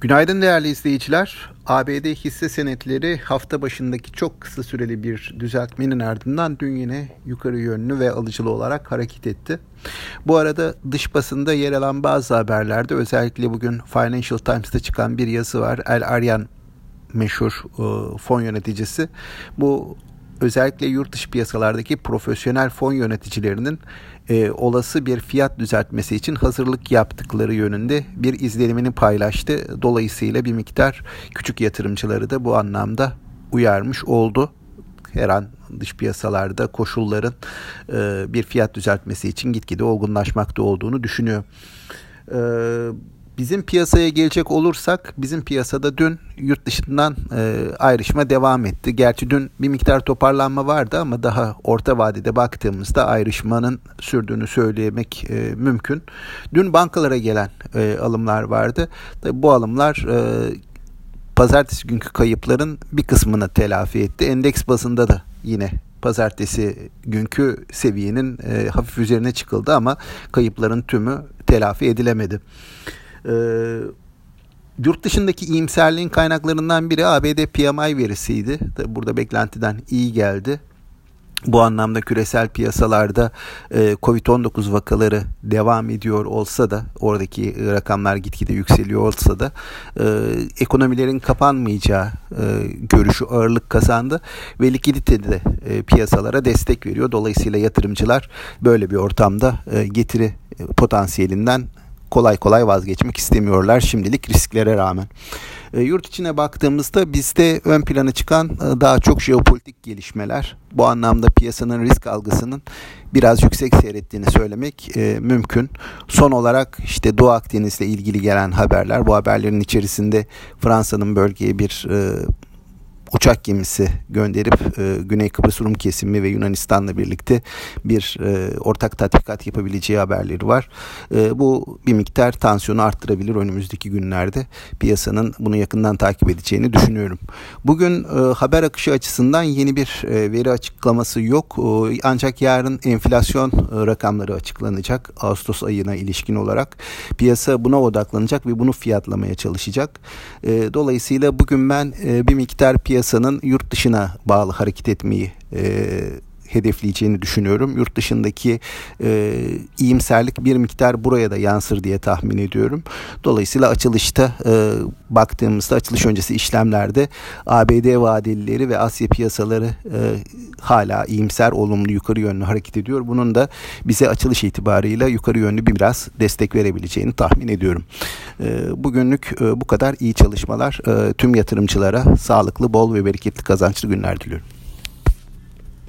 Günaydın değerli izleyiciler. ABD hisse senetleri hafta başındaki çok kısa süreli bir düzeltmenin ardından dün yine yukarı yönlü ve alıcılı olarak hareket etti. Bu arada dış basında yer alan bazı haberlerde özellikle bugün Financial Times'ta çıkan bir yazı var. El Aryan meşhur e, fon yöneticisi. Bu özellikle yurt dışı piyasalardaki profesyonel fon yöneticilerinin e, olası bir fiyat düzeltmesi için hazırlık yaptıkları yönünde bir izlenimini paylaştı. Dolayısıyla bir miktar küçük yatırımcıları da bu anlamda uyarmış oldu. Her an dış piyasalarda koşulların e, bir fiyat düzeltmesi için gitgide olgunlaşmakta olduğunu düşünüyor. E, Bizim piyasaya gelecek olursak bizim piyasada dün yurt dışından e, ayrışma devam etti. Gerçi dün bir miktar toparlanma vardı ama daha orta vadede baktığımızda ayrışmanın sürdüğünü söylemek e, mümkün. Dün bankalara gelen e, alımlar vardı. Tabii bu alımlar e, pazartesi günkü kayıpların bir kısmını telafi etti. Endeks bazında da yine pazartesi günkü seviyenin e, hafif üzerine çıkıldı ama kayıpların tümü telafi edilemedi. E, yurt dışındaki iyimserliğin kaynaklarından biri ABD PMI verisiydi. Tabi burada beklentiden iyi geldi. Bu anlamda küresel piyasalarda e, Covid-19 vakaları devam ediyor olsa da oradaki rakamlar gitgide yükseliyor olsa da e, ekonomilerin kapanmayacağı e, görüşü ağırlık kazandı ve likidite de piyasalara destek veriyor. Dolayısıyla yatırımcılar böyle bir ortamda getiri potansiyelinden kolay kolay vazgeçmek istemiyorlar şimdilik risklere rağmen. E, yurt içine baktığımızda bizde ön plana çıkan e, daha çok jeopolitik gelişmeler. Bu anlamda piyasanın risk algısının biraz yüksek seyrettiğini söylemek e, mümkün. Son olarak işte Doğu Akdeniz'le ilgili gelen haberler. Bu haberlerin içerisinde Fransa'nın bölgeye bir e, uçak gemisi gönderip e, Güney Kıbrıs Rum kesimi ve Yunanistan'la birlikte bir e, ortak tatbikat yapabileceği haberleri var. E, bu bir miktar tansiyonu arttırabilir önümüzdeki günlerde. Piyasanın bunu yakından takip edeceğini düşünüyorum. Bugün e, haber akışı açısından yeni bir e, veri açıklaması yok. E, ancak yarın enflasyon e, rakamları açıklanacak. Ağustos ayına ilişkin olarak piyasa buna odaklanacak ve bunu fiyatlamaya çalışacak. E, dolayısıyla bugün ben e, bir miktar piyasa piyasanın yurt dışına bağlı hareket etmeyi e, hedefleyeceğini düşünüyorum. Yurt dışındaki e, iyimserlik bir miktar buraya da yansır diye tahmin ediyorum. Dolayısıyla açılışta e, baktığımızda açılış öncesi işlemlerde ABD vadelileri ve Asya piyasaları e, hala iyimser, olumlu, yukarı yönlü hareket ediyor. Bunun da bize açılış itibarıyla yukarı yönlü bir biraz destek verebileceğini tahmin ediyorum. E, bugünlük e, bu kadar iyi çalışmalar. E, tüm yatırımcılara sağlıklı, bol ve bereketli kazançlı günler diliyorum.